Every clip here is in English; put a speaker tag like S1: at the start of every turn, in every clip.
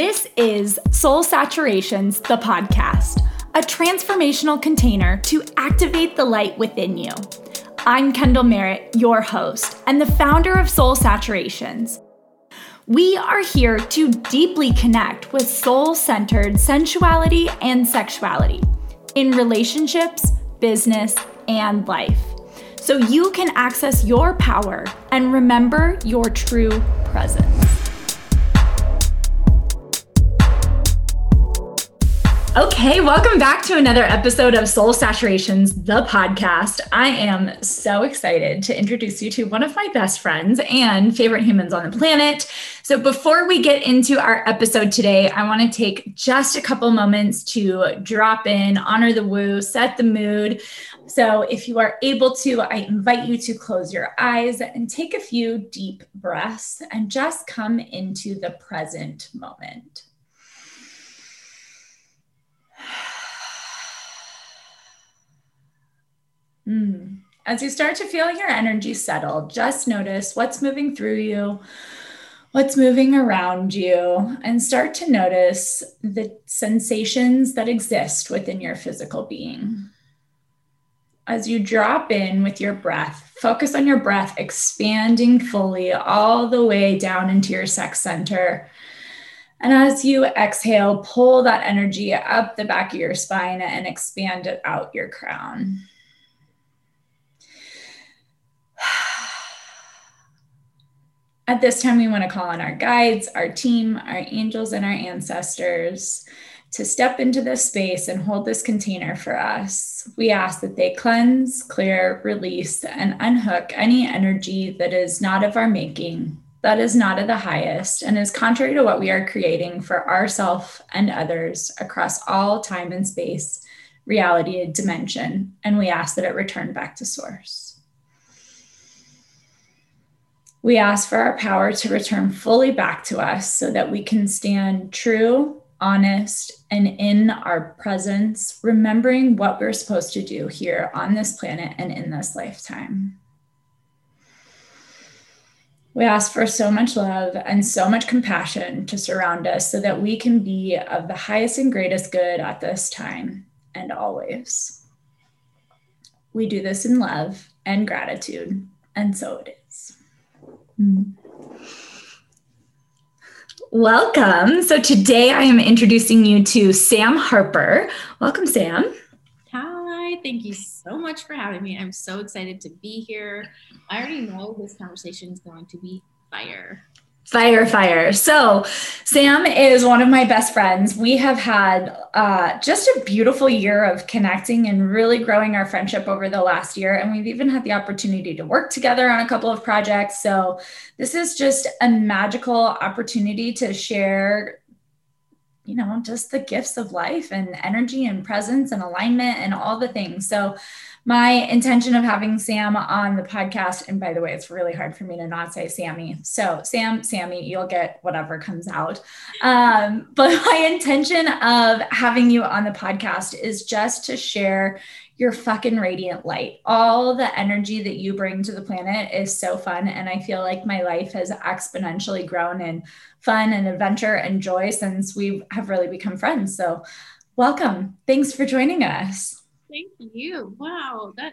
S1: This is Soul Saturations, the podcast, a transformational container to activate the light within you. I'm Kendall Merritt, your host, and the founder of Soul Saturations. We are here to deeply connect with soul centered sensuality and sexuality in relationships, business, and life so you can access your power and remember your true presence. Okay, welcome back to another episode of Soul Saturations, the podcast. I am so excited to introduce you to one of my best friends and favorite humans on the planet. So, before we get into our episode today, I want to take just a couple moments to drop in, honor the woo, set the mood. So, if you are able to, I invite you to close your eyes and take a few deep breaths and just come into the present moment. Mm. As you start to feel your energy settle, just notice what's moving through you, what's moving around you, and start to notice the sensations that exist within your physical being. As you drop in with your breath, focus on your breath expanding fully all the way down into your sex center. And as you exhale, pull that energy up the back of your spine and expand it out your crown. At this time, we want to call on our guides, our team, our angels, and our ancestors to step into this space and hold this container for us. We ask that they cleanse, clear, release, and unhook any energy that is not of our making, that is not of the highest, and is contrary to what we are creating for ourself and others across all time and space, reality, and dimension. And we ask that it return back to source. We ask for our power to return fully back to us so that we can stand true, honest, and in our presence, remembering what we're supposed to do here on this planet and in this lifetime. We ask for so much love and so much compassion to surround us so that we can be of the highest and greatest good at this time and always. We do this in love and gratitude, and so it is. Mm. Welcome. So today I am introducing you to Sam Harper. Welcome, Sam.
S2: Hi, thank you so much for having me. I'm so excited to be here. I already know this conversation is going to be fire.
S1: Fire, fire. So, Sam is one of my best friends. We have had uh, just a beautiful year of connecting and really growing our friendship over the last year. And we've even had the opportunity to work together on a couple of projects. So, this is just a magical opportunity to share you know, just the gifts of life and energy and presence and alignment and all the things. So, my intention of having Sam on the podcast, and by the way, it's really hard for me to not say Sammy. So, Sam, Sammy, you'll get whatever comes out. Um, but my intention of having you on the podcast is just to share your fucking radiant light. All the energy that you bring to the planet is so fun. And I feel like my life has exponentially grown in fun and adventure and joy since we have really become friends. So, welcome. Thanks for joining us.
S2: Thank you. Wow, that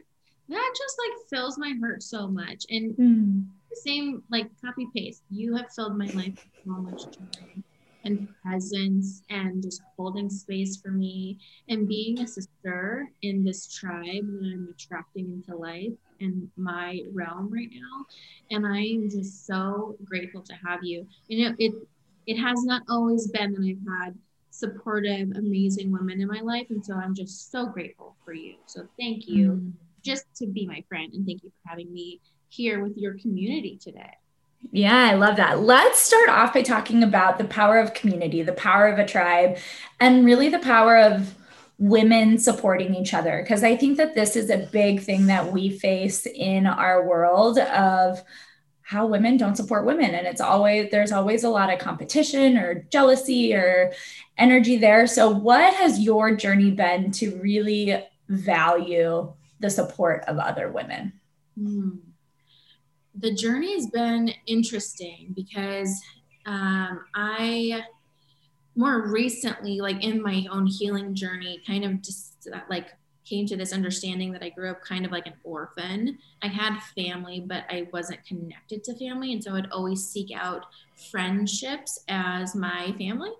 S2: that just like fills my heart so much. And mm. same like copy paste. You have filled my life with so much joy and presence and just holding space for me and being a sister in this tribe that I'm attracting into life in my realm right now. And I am just so grateful to have you. You know, it it has not always been that I've had supportive, amazing women in my life. And so I'm just so grateful for you. So thank you mm. just to be my friend. And thank you for having me here with your community today.
S1: Yeah, I love that. Let's start off by talking about the power of community, the power of a tribe, and really the power of women supporting each other. Because I think that this is a big thing that we face in our world of how women don't support women. And it's always there's always a lot of competition or jealousy or energy there. So what has your journey been to really value the support of other women? Mm.
S2: the journey has been interesting because um, i more recently, like in my own healing journey, kind of just like came to this understanding that I grew up kind of like an orphan. I had family, but I wasn't connected to family. And so I'd always seek out friendships as my family.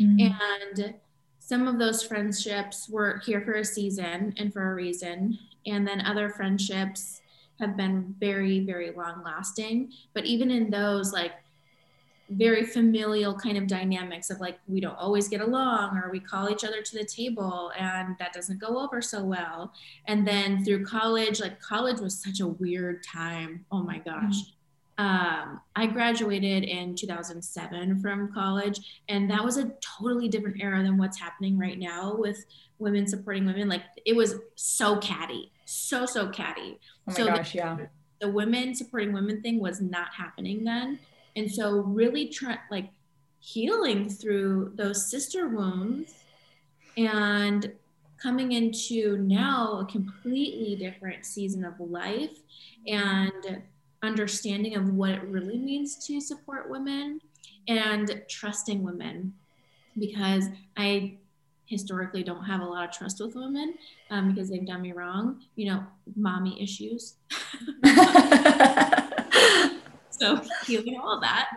S2: Mm-hmm. And some of those friendships were here for a season and for a reason. And then other friendships have been very, very long lasting. But even in those, like, very familial kind of dynamics of like we don't always get along or we call each other to the table and that doesn't go over so well. And then through college like college was such a weird time. Oh my gosh. Mm-hmm. um, i graduated in 2007 from college and that was a totally different era than what's happening right now with women supporting women. Like it was so catty so so catty.
S1: Oh my
S2: so
S1: gosh
S2: the,
S1: yeah.
S2: the women supporting women thing was not happening then and so, really try like healing through those sister wounds and coming into now a completely different season of life and understanding of what it really means to support women and trusting women because I historically don't have a lot of trust with women um, because they've done me wrong, you know, mommy issues. so healing all that.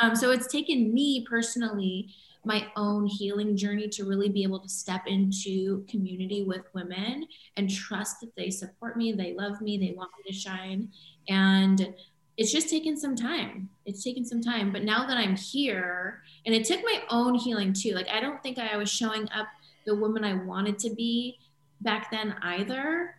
S2: Um, so it's taken me personally my own healing journey to really be able to step into community with women and trust that they support me, they love me, they want me to shine. And it's just taken some time. It's taken some time. But now that I'm here, and it took my own healing too. Like, I don't think I was showing up the woman I wanted to be back then either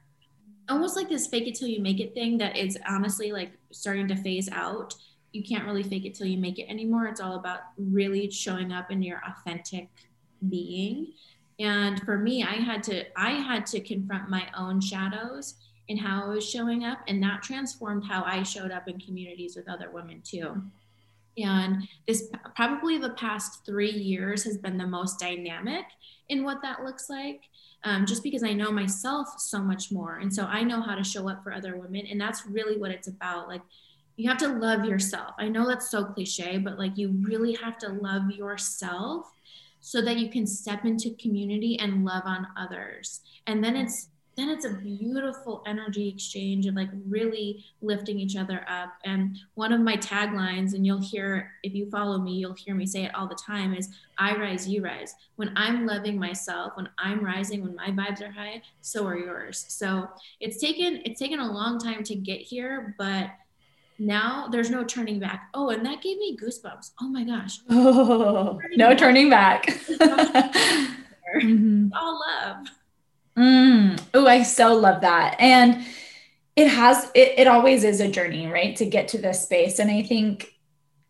S2: almost like this fake it till you make it thing that is honestly like starting to phase out. You can't really fake it till you make it anymore. It's all about really showing up in your authentic being. And for me, I had to I had to confront my own shadows and how I was showing up, and that transformed how I showed up in communities with other women too. And this probably the past three years has been the most dynamic in what that looks like um, just because I know myself so much more. And so I know how to show up for other women. And that's really what it's about. Like, you have to love yourself. I know that's so cliche, but like, you really have to love yourself so that you can step into community and love on others. And then it's then it's a beautiful energy exchange and like really lifting each other up. And one of my taglines, and you'll hear if you follow me, you'll hear me say it all the time is I rise, you rise. When I'm loving myself, when I'm rising, when my vibes are high, so are yours. So it's taken it's taken a long time to get here, but now there's no turning back. Oh, and that gave me goosebumps. Oh my gosh.
S1: Oh, no turning back.
S2: mm-hmm. All love.
S1: Mm. Oh, I so love that. And it has, it, it always is a journey, right? To get to this space. And I think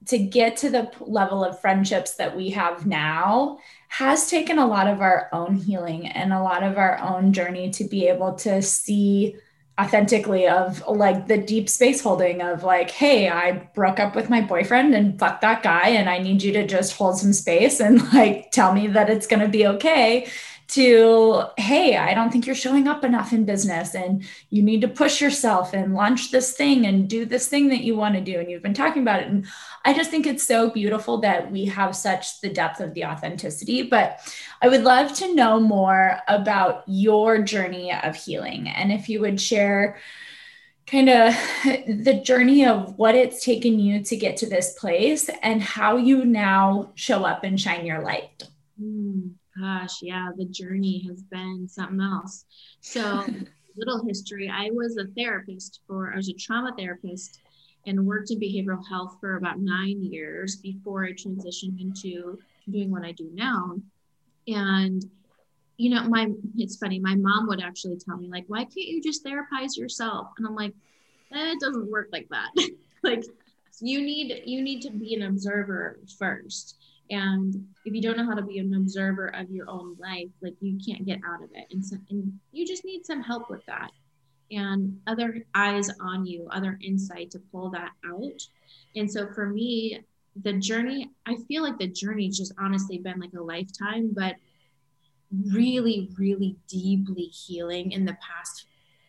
S1: to get to the level of friendships that we have now has taken a lot of our own healing and a lot of our own journey to be able to see authentically of like the deep space holding of like hey i broke up with my boyfriend and fuck that guy and i need you to just hold some space and like tell me that it's going to be okay to hey i don't think you're showing up enough in business and you need to push yourself and launch this thing and do this thing that you want to do and you've been talking about it and i just think it's so beautiful that we have such the depth of the authenticity but i would love to know more about your journey of healing and if you would share kind of the journey of what it's taken you to get to this place and how you now show up and shine your light.
S2: Mm gosh, yeah, the journey has been something else. So, little history I was a therapist for, I was a trauma therapist and worked in behavioral health for about nine years before I transitioned into doing what I do now. And you know, my it's funny, my mom would actually tell me, like, why can't you just therapize yourself? And I'm like, eh, it doesn't work like that. like you need you need to be an observer first and if you don't know how to be an observer of your own life like you can't get out of it. And, so, and you just need some help with that. And other eyes on you other insight to pull that out. And so for me the journey i feel like the journey's just honestly been like a lifetime but really really deeply healing in the past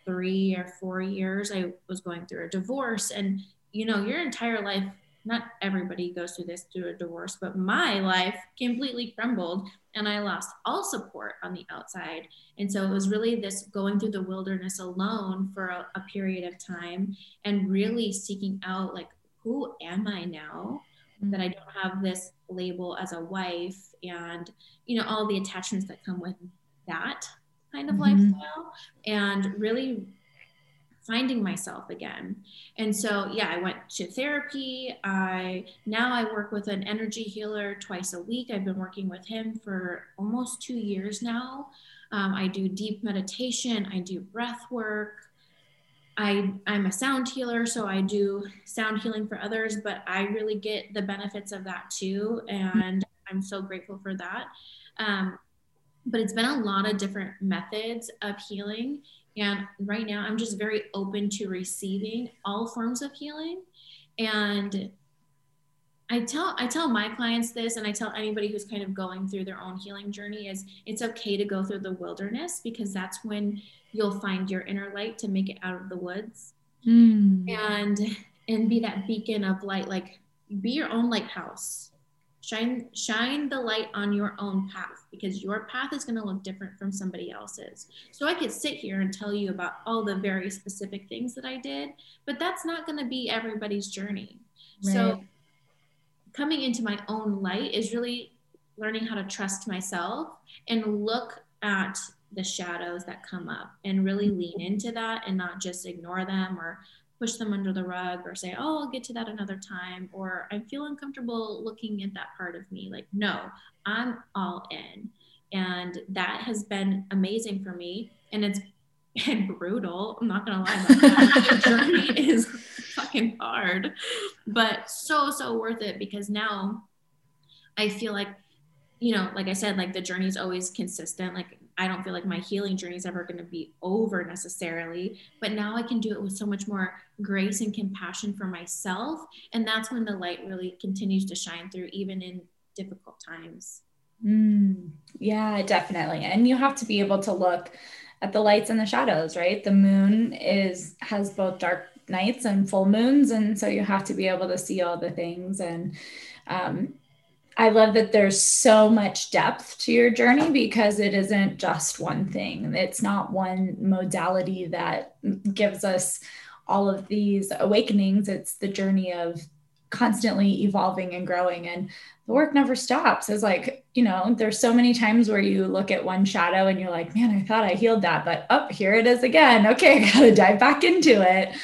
S2: three or four years. I was going through a divorce and you know your entire life not everybody goes through this through a divorce, but my life completely crumbled and I lost all support on the outside. And so it was really this going through the wilderness alone for a, a period of time and really seeking out like, who am I now? That I don't have this label as a wife and, you know, all the attachments that come with that kind of mm-hmm. lifestyle and really finding myself again. And so, yeah, I went to therapy. I now I work with an energy healer twice a week. I've been working with him for almost two years now. Um, I do deep meditation. I do breath work. I, I'm a sound healer, so I do sound healing for others, but I really get the benefits of that too. And I'm so grateful for that. Um, but it's been a lot of different methods of healing. And right now, I'm just very open to receiving all forms of healing. And I tell I tell my clients this, and I tell anybody who's kind of going through their own healing journey is it's okay to go through the wilderness because that's when you'll find your inner light to make it out of the woods, mm. and and be that beacon of light. Like be your own lighthouse shine shine the light on your own path because your path is going to look different from somebody else's. So i could sit here and tell you about all the very specific things that i did but that's not going to be everybody's journey. Right. so coming into my own light is really learning how to trust myself and look at the shadows that come up and really lean mm-hmm. into that and not just ignore them or push them under the rug or say, oh, I'll get to that another time, or I feel uncomfortable looking at that part of me. Like, no, I'm all in. And that has been amazing for me. And it's been brutal. I'm not gonna lie about that. the journey is fucking hard, but so, so worth it because now I feel like, you know, like I said, like the journey is always consistent. Like I don't feel like my healing journey is ever going to be over necessarily, but now I can do it with so much more grace and compassion for myself. And that's when the light really continues to shine through, even in difficult times.
S1: Mm, yeah, definitely. And you have to be able to look at the lights and the shadows, right? The moon is has both dark nights and full moons, and so you have to be able to see all the things. And um, I love that there's so much depth to your journey because it isn't just one thing. It's not one modality that gives us all of these awakenings. It's the journey of constantly evolving and growing and the work never stops it's like you know there's so many times where you look at one shadow and you're like man i thought i healed that but up oh, here it is again okay i gotta dive back into it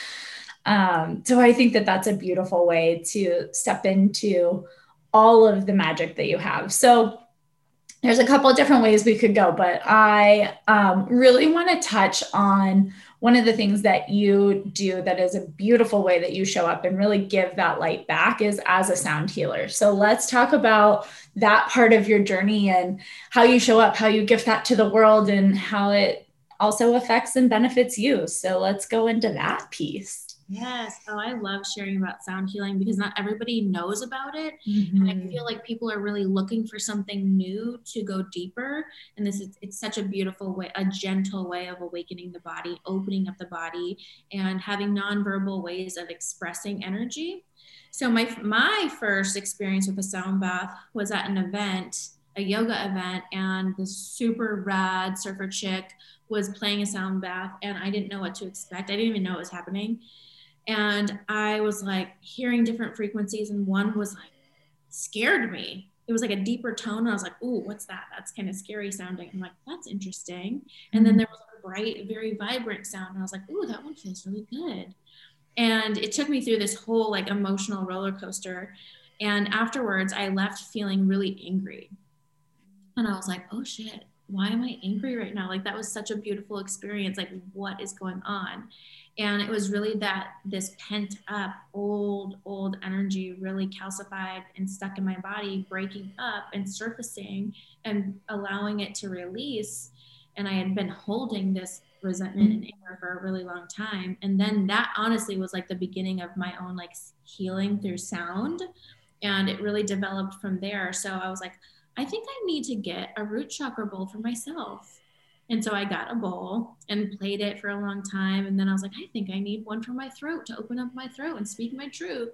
S1: um, so i think that that's a beautiful way to step into all of the magic that you have. So there's a couple of different ways we could go, but I um, really want to touch on one of the things that you do that is a beautiful way that you show up and really give that light back is as a sound healer. So let's talk about that part of your journey and how you show up, how you gift that to the world, and how it also affects and benefits you. So let's go into that piece.
S2: Yes. Oh, I love sharing about sound healing because not everybody knows about it. Mm-hmm. And I mm-hmm. feel like people are really looking for something new to go deeper. And this is it's such a beautiful way, a gentle way of awakening the body, opening up the body, and having nonverbal ways of expressing energy. So my my first experience with a sound bath was at an event, a yoga event, and this super rad surfer chick was playing a sound bath and I didn't know what to expect. I didn't even know it was happening and I was like hearing different frequencies, and one was like scared me. It was like a deeper tone. And I was like, "Ooh, what's that? That's kind of scary sounding." I'm like, "That's interesting." And then mm-hmm. there was a bright, very vibrant sound, and I was like, "Ooh, that one feels really good." And it took me through this whole like emotional roller coaster. And afterwards, I left feeling really angry. And I was like, "Oh shit, why am I angry right now? Like that was such a beautiful experience. Like what is going on?" and it was really that this pent up old old energy really calcified and stuck in my body breaking up and surfacing and allowing it to release and i had been holding this resentment and mm-hmm. anger for a really long time and then that honestly was like the beginning of my own like healing through sound and it really developed from there so i was like i think i need to get a root chakra bowl for myself And so I got a bowl and played it for a long time. And then I was like, I think I need one for my throat to open up my throat and speak my truth.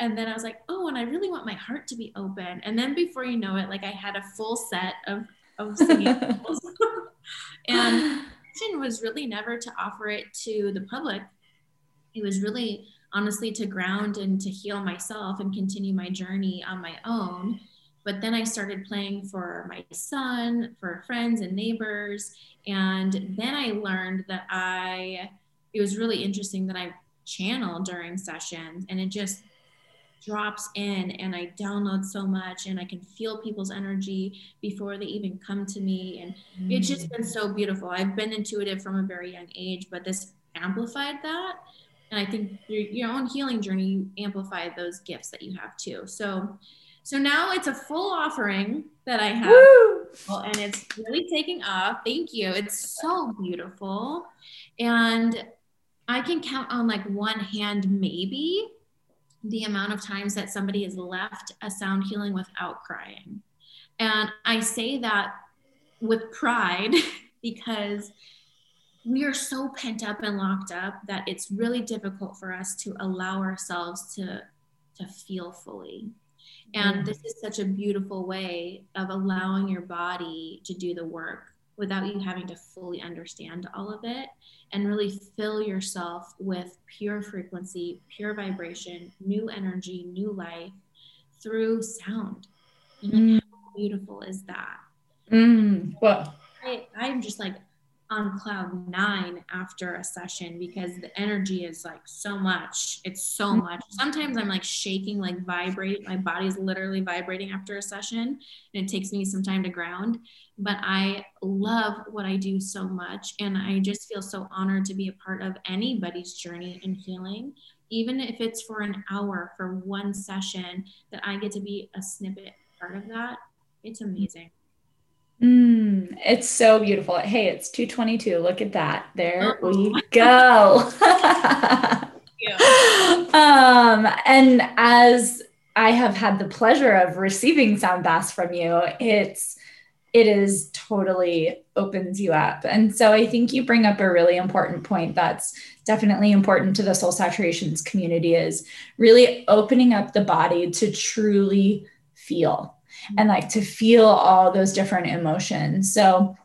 S2: And then I was like, oh, and I really want my heart to be open. And then before you know it, like I had a full set of, of singing. Bowls. And was really never to offer it to the public. It was really honestly to ground and to heal myself and continue my journey on my own but then I started playing for my son, for friends and neighbors. And then I learned that I, it was really interesting that I channel during sessions and it just drops in and I download so much and I can feel people's energy before they even come to me. And mm. it's just been so beautiful. I've been intuitive from a very young age, but this amplified that. And I think your, your own healing journey, you amplify those gifts that you have too. So so now it's a full offering that I have. Woo! And it's really taking off. Thank you. It's so beautiful. And I can count on like one hand, maybe, the amount of times that somebody has left a sound healing without crying. And I say that with pride because we are so pent up and locked up that it's really difficult for us to allow ourselves to to feel fully and this is such a beautiful way of allowing your body to do the work without you having to fully understand all of it and really fill yourself with pure frequency, pure vibration, new energy, new life through sound. Mm. How beautiful is that?
S1: Mm. Well,
S2: I, I'm just like, on cloud nine after a session because the energy is like so much. It's so mm-hmm. much. Sometimes I'm like shaking, like vibrate. My body's literally vibrating after a session, and it takes me some time to ground. But I love what I do so much, and I just feel so honored to be a part of anybody's journey in healing, even if it's for an hour for one session that I get to be a snippet part of that. It's amazing.
S1: Mm, it's so beautiful. Hey, it's 222. Look at that. There oh. we go. um, and as I have had the pleasure of receiving sound baths from you, it's it is totally opens you up. And so I think you bring up a really important point that's definitely important to the soul saturations community is really opening up the body to truly feel and like to feel all those different emotions. So,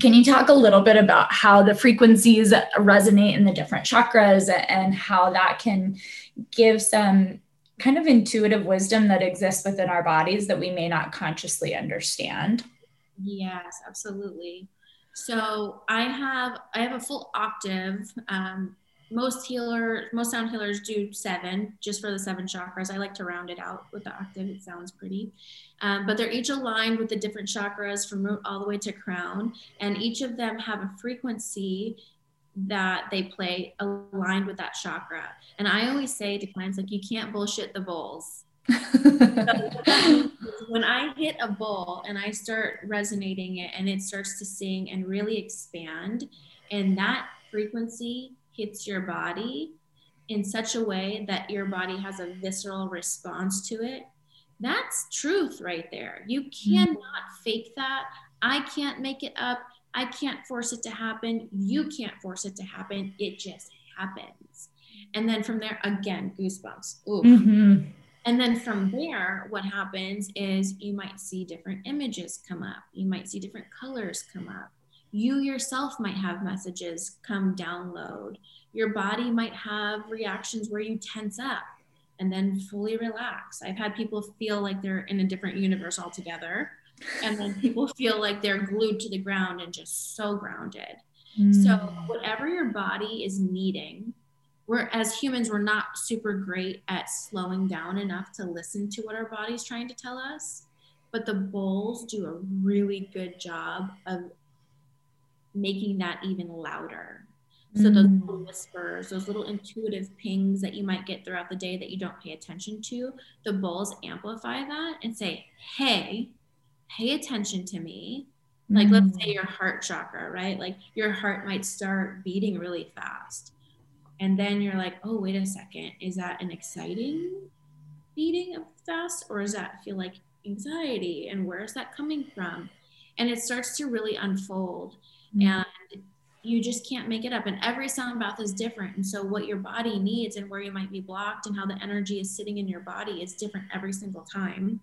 S1: can you talk a little bit about how the frequencies resonate in the different chakras and how that can give some kind of intuitive wisdom that exists within our bodies that we may not consciously understand?
S2: Yes, absolutely. So I have I have a full octave um, most healer most sound healers do seven just for the seven chakras. I like to round it out with the octave. It sounds pretty. Um, but they're each aligned with the different chakras from root all the way to crown. And each of them have a frequency that they play aligned with that chakra. And i always say to clients like you can't bullshit the bowls. When I hit a bowl and I start resonating it and it starts to sing and really expand, and that frequency hits your body in such a way that your body has a visceral response to it, that's truth right there. You mm-hmm. cannot fake that. I can't make it up. I can't force it to happen. You can't force it to happen. It just happens. And then from there, again, goosebumps. Mm-hmm. And then from there, what happens is you might see different images come up. You might see different colors come up you yourself might have messages come download. Your body might have reactions where you tense up and then fully relax. I've had people feel like they're in a different universe altogether. And then people feel like they're glued to the ground and just so grounded. Mm. So, whatever your body is needing, we're as humans, we're not super great at slowing down enough to listen to what our body's trying to tell us. But the bowls do a really good job of making that even louder. So those mm. little whispers, those little intuitive pings that you might get throughout the day that you don't pay attention to, the bowls amplify that and say, "Hey, pay attention to me." Like mm. let's say mm. your heart chakra, right? Like your heart might start beating really fast. And then you're like, "Oh, wait a second. Is that an exciting beating of fast or does that feel like anxiety and where is that coming from?" And it starts to really unfold Mm-hmm. And you just can't make it up. And every sound bath is different. And so, what your body needs and where you might be blocked and how the energy is sitting in your body is different every single time.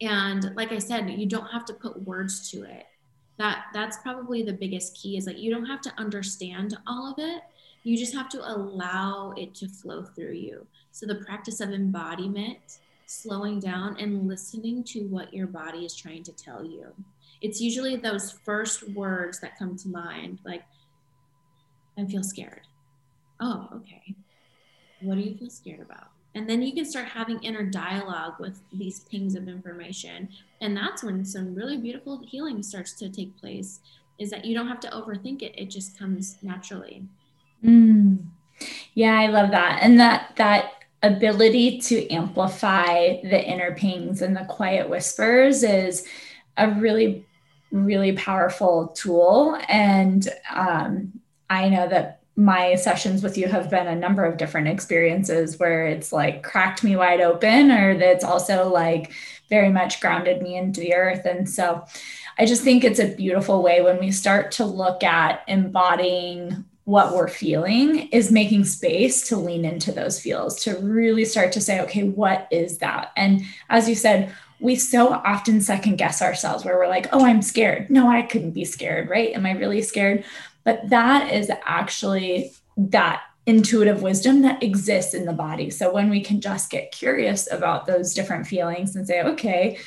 S2: And like I said, you don't have to put words to it. That that's probably the biggest key is like you don't have to understand all of it. You just have to allow it to flow through you. So the practice of embodiment, slowing down and listening to what your body is trying to tell you it's usually those first words that come to mind like i feel scared. Oh okay. What do you feel scared about? And then you can start having inner dialogue with these pings of information. And that's when some really beautiful healing starts to take place is that you don't have to overthink it. It just comes naturally.
S1: Mm. yeah i love that. And that that ability to amplify the inner pings and the quiet whispers is a really really powerful tool. And um, I know that my sessions with you have been a number of different experiences where it's like cracked me wide open, or that's also like very much grounded me into the earth. And so I just think it's a beautiful way when we start to look at embodying what we're feeling is making space to lean into those feels to really start to say okay what is that and as you said we so often second guess ourselves where we're like, oh, I'm scared. No, I couldn't be scared, right? Am I really scared? But that is actually that intuitive wisdom that exists in the body. So when we can just get curious about those different feelings and say, okay,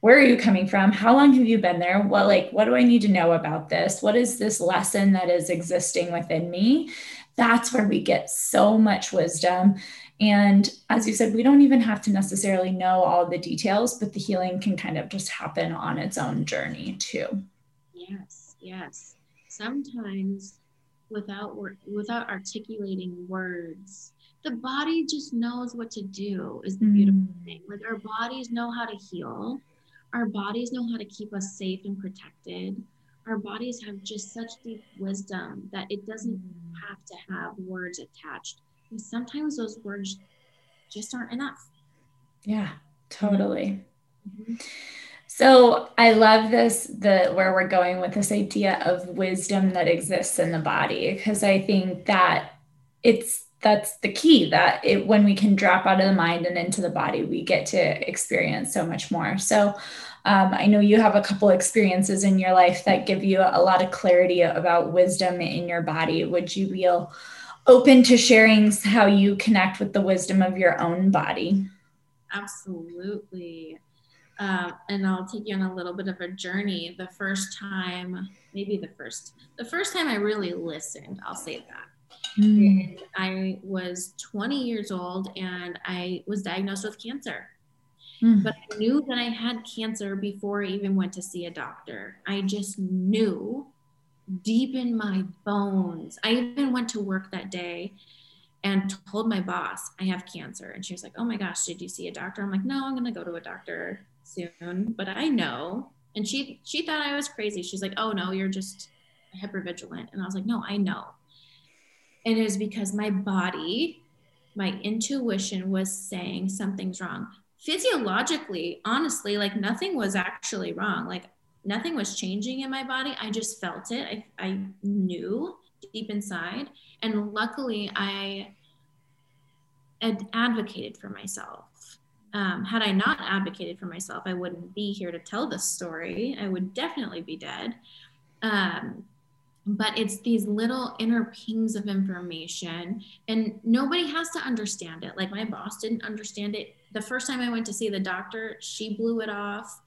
S1: where are you coming from? How long have you been there? What like what do I need to know about this? What is this lesson that is existing within me? That's where we get so much wisdom and as you said, we don't even have to necessarily know all the details, but the healing can kind of just happen on its own journey too.
S2: Yes, yes. Sometimes without without articulating words, the body just knows what to do is the beautiful mm. thing. Like our bodies know how to heal. Our bodies know how to keep us safe and protected. Our bodies have just such deep wisdom that it doesn't mm. have to have words attached and sometimes those words just aren't enough.
S1: Yeah, totally. Mm-hmm. So I love this the where we're going with this idea of wisdom that exists in the body because I think that it's that's the key that it when we can drop out of the mind and into the body we get to experience so much more so um, i know you have a couple experiences in your life that give you a lot of clarity about wisdom in your body would you be able open to sharing how you connect with the wisdom of your own body.
S2: Absolutely. Uh, and I'll take you on a little bit of a journey. The first time, maybe the first, the first time I really listened, I'll say that. Mm. I was 20 years old and I was diagnosed with cancer. Mm. But I knew that I had cancer before I even went to see a doctor. I just knew deep in my bones. I even went to work that day and told my boss I have cancer. And she was like, Oh my gosh, did you see a doctor? I'm like, No, I'm gonna go to a doctor soon, but I know. And she she thought I was crazy. She's like, Oh no, you're just hypervigilant. And I was like, No, I know. And it was because my body, my intuition was saying something's wrong. Physiologically, honestly, like nothing was actually wrong. Like nothing was changing in my body. I just felt it. I, I knew deep inside. And luckily, I had advocated for myself. Um, had I not advocated for myself, I wouldn't be here to tell this story. I would definitely be dead. Um, but it's these little inner pings of information, and nobody has to understand it. Like my boss didn't understand it. The first time I went to see the doctor, she blew it off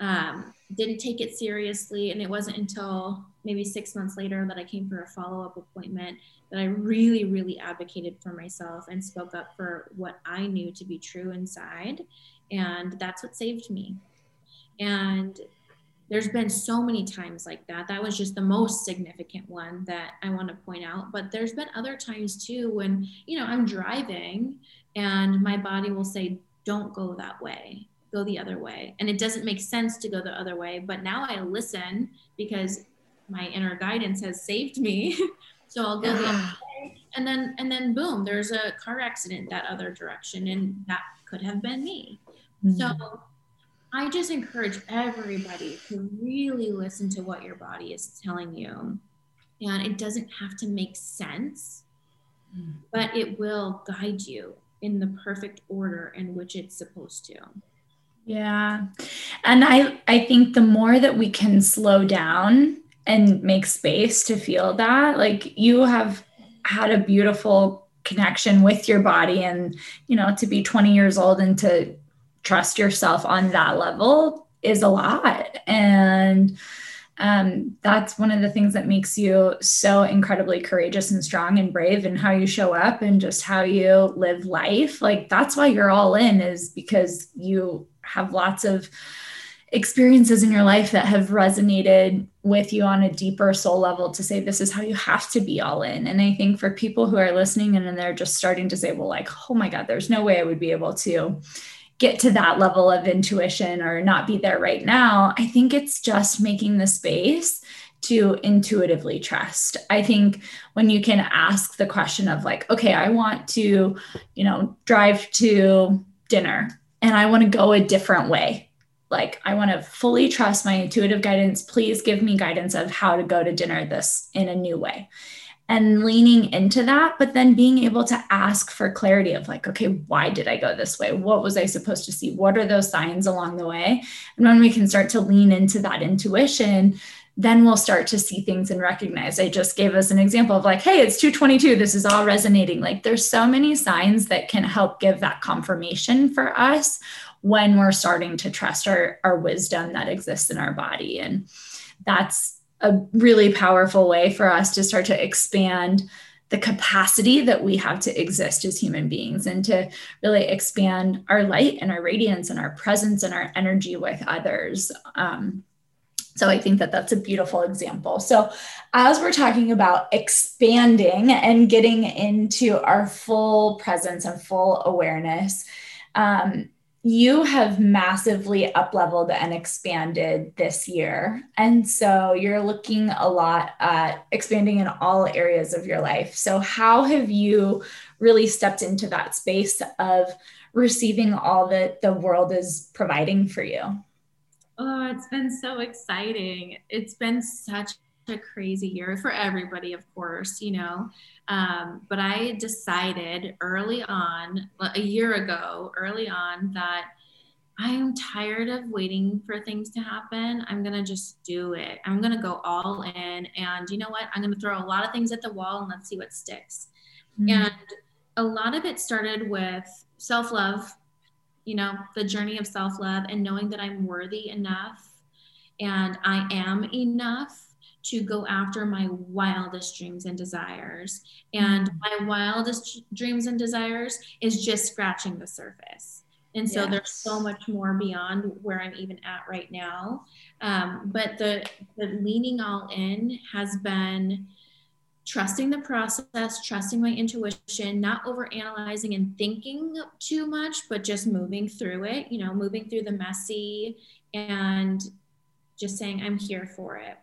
S2: um, didn't take it seriously. And it wasn't until maybe six months later that I came for a follow up appointment that I really, really advocated for myself and spoke up for what I knew to be true inside. And that's what saved me. And there's been so many times like that. That was just the most significant one that I want to point out. But there's been other times too when, you know, I'm driving and my body will say, don't go that way go the other way. And it doesn't make sense to go the other way. But now I listen because my inner guidance has saved me. so I'll go the other way. And then and then boom, there's a car accident that other direction. And that could have been me. Mm-hmm. So I just encourage everybody to really listen to what your body is telling you. And it doesn't have to make sense, mm. but it will guide you in the perfect order in which it's supposed to.
S1: Yeah. And I I think the more that we can slow down and make space to feel that, like you have had a beautiful connection with your body and you know to be 20 years old and to trust yourself on that level is a lot and um, that's one of the things that makes you so incredibly courageous and strong and brave and how you show up and just how you live life like that's why you're all in is because you have lots of experiences in your life that have resonated with you on a deeper soul level to say this is how you have to be all in and i think for people who are listening and then they're just starting to say well like oh my god there's no way i would be able to get to that level of intuition or not be there right now i think it's just making the space to intuitively trust. I think when you can ask the question of like, okay, I want to, you know, drive to dinner and I want to go a different way. Like, I want to fully trust my intuitive guidance. Please give me guidance of how to go to dinner this in a new way. And leaning into that, but then being able to ask for clarity of like, okay, why did I go this way? What was I supposed to see? What are those signs along the way? And when we can start to lean into that intuition, then we'll start to see things and recognize. I just gave us an example of like, hey, it's 222. This is all resonating. Like, there's so many signs that can help give that confirmation for us when we're starting to trust our, our wisdom that exists in our body. And that's a really powerful way for us to start to expand the capacity that we have to exist as human beings and to really expand our light and our radiance and our presence and our energy with others. Um, so I think that that's a beautiful example. So, as we're talking about expanding and getting into our full presence and full awareness, um, you have massively upleveled and expanded this year. And so you're looking a lot at expanding in all areas of your life. So, how have you really stepped into that space of receiving all that the world is providing for you?
S2: Oh, it's been so exciting. It's been such a crazy year for everybody, of course, you know. Um, but I decided early on, a year ago, early on, that I am tired of waiting for things to happen. I'm going to just do it. I'm going to go all in. And you know what? I'm going to throw a lot of things at the wall and let's see what sticks. Mm-hmm. And a lot of it started with self love, you know, the journey of self love and knowing that I'm worthy enough and I am enough to go after my wildest dreams and desires. And mm-hmm. my wildest dreams and desires is just scratching the surface. And so yes. there's so much more beyond where I'm even at right now. Um, but the, the leaning all in has been trusting the process, trusting my intuition, not over analyzing and thinking too much, but just moving through it, you know, moving through the messy and just saying, I'm here for it.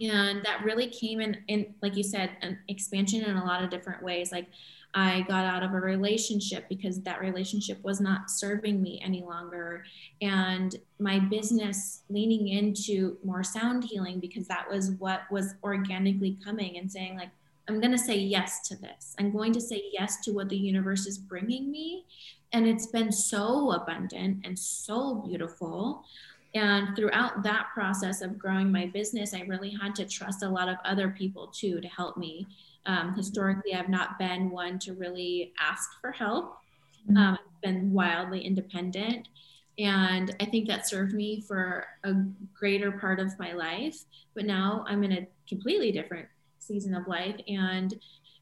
S2: And that really came in, in like you said, an expansion in a lot of different ways. Like I got out of a relationship because that relationship was not serving me any longer. And my business leaning into more sound healing because that was what was organically coming and saying, like, I'm going to say yes to this. I'm going to say yes to what the universe is bringing me. And it's been so abundant and so beautiful. And throughout that process of growing my business, I really had to trust a lot of other people too to help me um, historically, I've not been one to really ask for help. Mm-hmm. Um, I've been wildly independent. And I think that served me for a greater part of my life. But now I'm in a completely different season of life and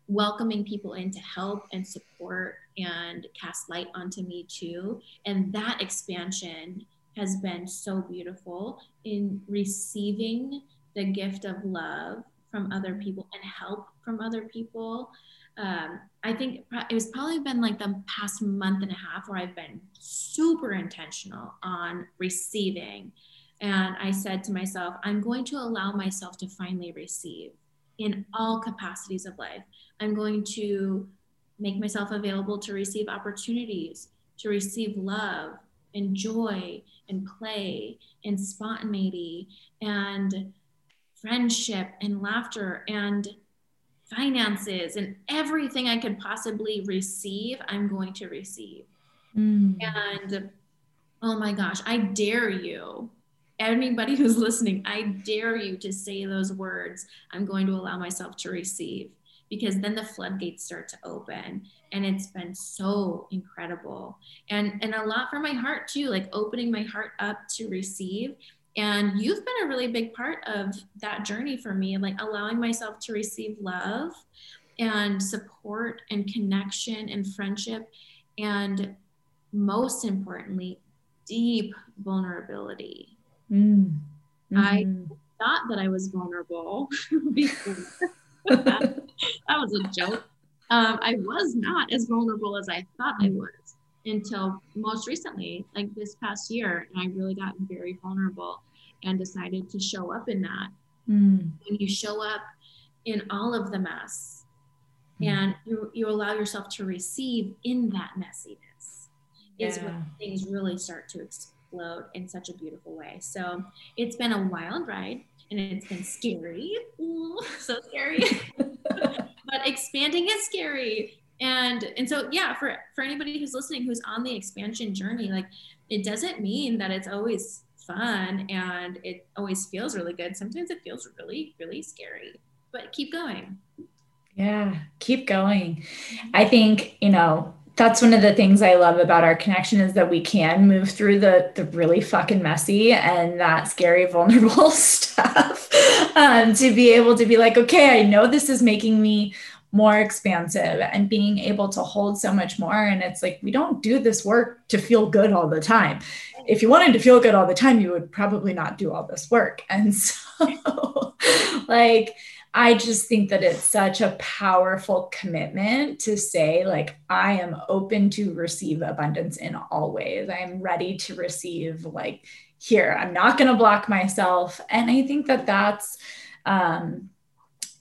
S2: welcoming people in to help and support and cast light onto me too. And that expansion has been so beautiful in receiving the gift of love from other people and help from other people. Um, I think it was probably been like the past month and a half where I've been super intentional on receiving. And I said to myself, I'm going to allow myself to finally receive in all capacities of life. I'm going to make myself available to receive opportunities, to receive love, and joy and play and spontaneity and friendship and laughter and finances and everything I could possibly receive, I'm going to receive. Mm. And oh my gosh, I dare you, anybody who's listening, I dare you to say those words. I'm going to allow myself to receive because then the floodgates start to open and it's been so incredible and and a lot for my heart too like opening my heart up to receive and you've been a really big part of that journey for me like allowing myself to receive love and support and connection and friendship and most importantly deep vulnerability mm. mm-hmm. i thought that i was vulnerable before that was a joke um, i was not as vulnerable as i thought i was until most recently, like this past year, and I really got very vulnerable and decided to show up in that. Mm. When you show up in all of the mess mm. and you, you allow yourself to receive in that messiness, yeah. is when things really start to explode in such a beautiful way. So it's been a wild ride and it's been scary. Ooh, so scary. but expanding is scary and and so yeah for for anybody who's listening who's on the expansion journey like it doesn't mean that it's always fun and it always feels really good. Sometimes it feels really really scary but keep going.
S1: Yeah keep going. I think you know that's one of the things I love about our connection is that we can move through the the really fucking messy and that scary, vulnerable stuff um, to be able to be like, okay, I know this is making me more expansive and being able to hold so much more. And it's like, we don't do this work to feel good all the time. If you wanted to feel good all the time, you would probably not do all this work. And so, like, I just think that it's such a powerful commitment to say, like, I am open to receive abundance in all ways. I am ready to receive, like, here, I'm not going to block myself. And I think that that's, um,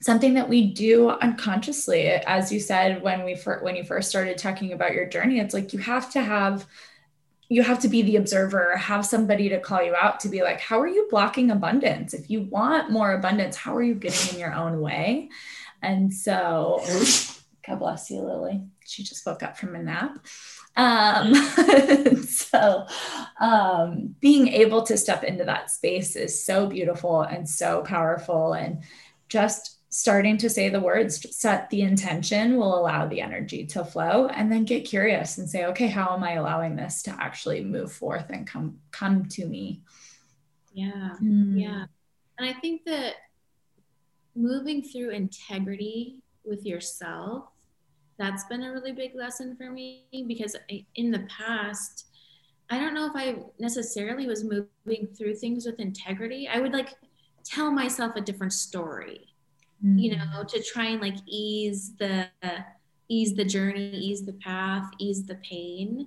S1: something that we do unconsciously. As you said when we fir- when you first started talking about your journey it's like you have to have you have to be the observer have somebody to call you out to be like how are you blocking abundance? If you want more abundance how are you getting in your own way? And so god bless you lily. She just woke up from a nap. Um, so um, being able to step into that space is so beautiful and so powerful and just starting to say the words, set the intention will allow the energy to flow and then get curious and say, okay, how am I allowing this to actually move forth and come come to me?
S2: Yeah. Mm. Yeah. And I think that moving through integrity with yourself, that's been a really big lesson for me because in the past, I don't know if I necessarily was moving through things with integrity. I would like tell myself a different story mm-hmm. you know to try and like ease the ease the journey ease the path ease the pain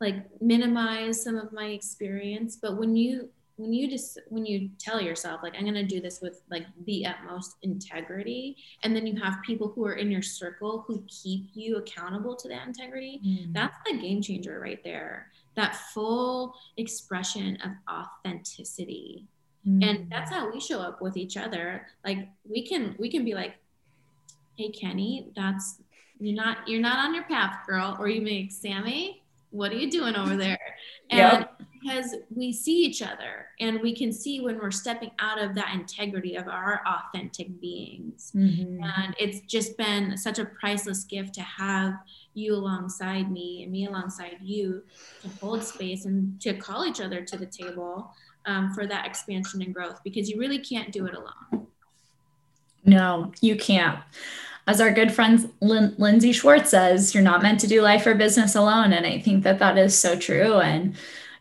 S2: like minimize some of my experience but when you when you just when you tell yourself like i'm going to do this with like the utmost integrity and then you have people who are in your circle who keep you accountable to that integrity mm. that's the game changer right there that full expression of authenticity mm-hmm. and that's how we show up with each other like we can we can be like hey kenny that's you're not you're not on your path girl or you make sammy what are you doing over there and yep. because we see each other and we can see when we're stepping out of that integrity of our authentic beings mm-hmm. and it's just been such a priceless gift to have you alongside me and me alongside you to hold space and to call each other to the table um, for that expansion and growth because you really can't do it alone.
S1: No, you can't. As our good friend Lin- Lindsay Schwartz says, you're not meant to do life or business alone. And I think that that is so true. And,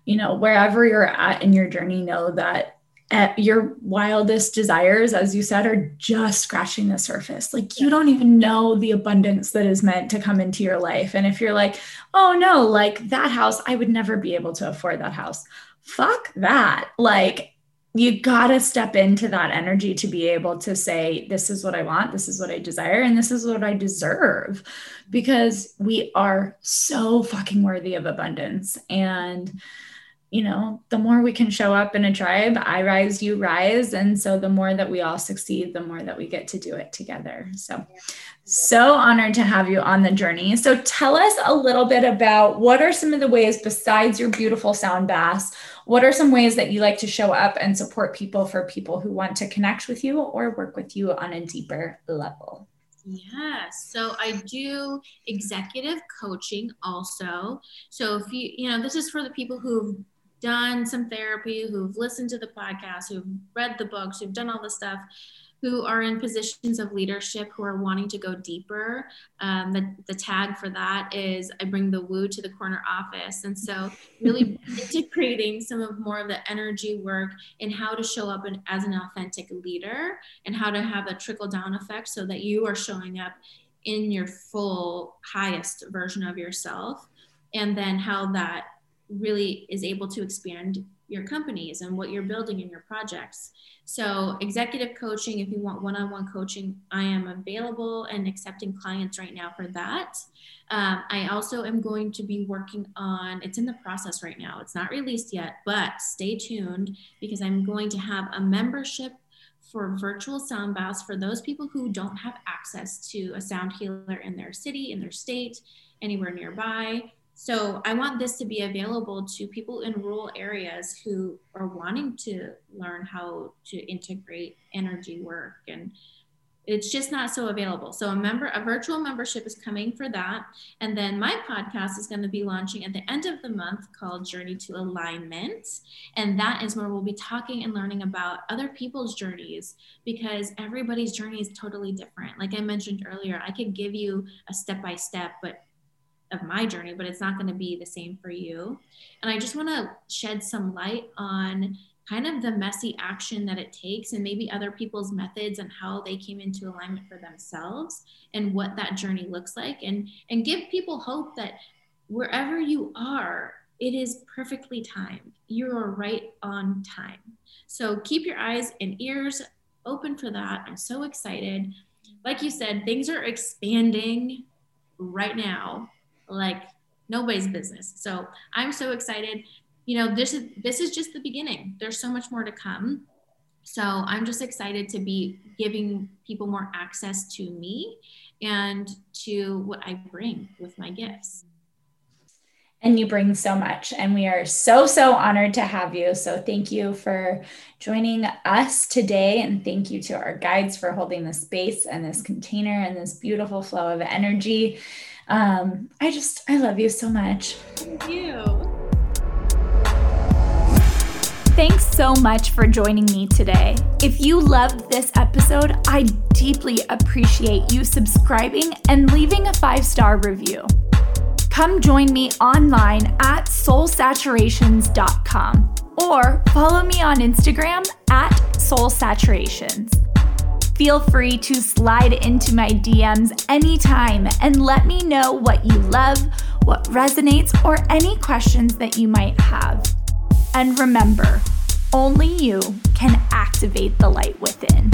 S1: you know, wherever you're at in your journey, know that at your wildest desires, as you said, are just scratching the surface. Like you don't even know the abundance that is meant to come into your life. And if you're like, oh no, like that house, I would never be able to afford that house fuck that. Like, you got to step into that energy to be able to say, This is what I want, this is what I desire, and this is what I deserve, because we are so fucking worthy of abundance. And you know, the more we can show up in a tribe, I rise, you rise. And so the more that we all succeed, the more that we get to do it together. So, so honored to have you on the journey. So, tell us a little bit about what are some of the ways, besides your beautiful sound baths, what are some ways that you like to show up and support people for people who want to connect with you or work with you on a deeper level?
S2: Yes. So I do executive coaching also. So if you, you know, this is for the people who've done some therapy, who've listened to the podcast, who've read the books, who've done all the stuff, who are in positions of leadership who are wanting to go deeper. Um, the, the tag for that is I bring the woo to the corner office. And so, really integrating some of more of the energy work and how to show up in, as an authentic leader and how to have a trickle down effect so that you are showing up in your full highest version of yourself. And then how that really is able to expand your companies and what you're building in your projects. So, executive coaching, if you want one on one coaching, I am available and accepting clients right now for that. Um, I also am going to be working on, it's in the process right now, it's not released yet, but stay tuned because I'm going to have a membership for virtual sound baths for those people who don't have access to a sound healer in their city, in their state, anywhere nearby. So I want this to be available to people in rural areas who are wanting to learn how to integrate energy work and it's just not so available. So a member a virtual membership is coming for that and then my podcast is going to be launching at the end of the month called Journey to Alignment and that is where we'll be talking and learning about other people's journeys because everybody's journey is totally different. Like I mentioned earlier, I could give you a step by step but of my journey, but it's not going to be the same for you. And I just want to shed some light on kind of the messy action that it takes and maybe other people's methods and how they came into alignment for themselves and what that journey looks like. And and give people hope that wherever you are it is perfectly timed. You're right on time. So keep your eyes and ears open for that. I'm so excited. Like you said things are expanding right now like nobody's business. So I'm so excited. You know, this is this is just the beginning. There's so much more to come. So I'm just excited to be giving people more access to me and to what I bring with my gifts.
S1: And you bring so much. And we are so, so honored to have you. So thank you for joining us today. And thank you to our guides for holding the space and this container and this beautiful flow of energy. Um, I just, I love you so much.
S2: Thank you.
S1: Thanks so much for joining me today. If you loved this episode, I deeply appreciate you subscribing and leaving a five star review. Come join me online at soulsaturations.com or follow me on Instagram at soulsaturations. Feel free to slide into my DMs anytime and let me know what you love, what resonates, or any questions that you might have. And remember, only you can activate the light within.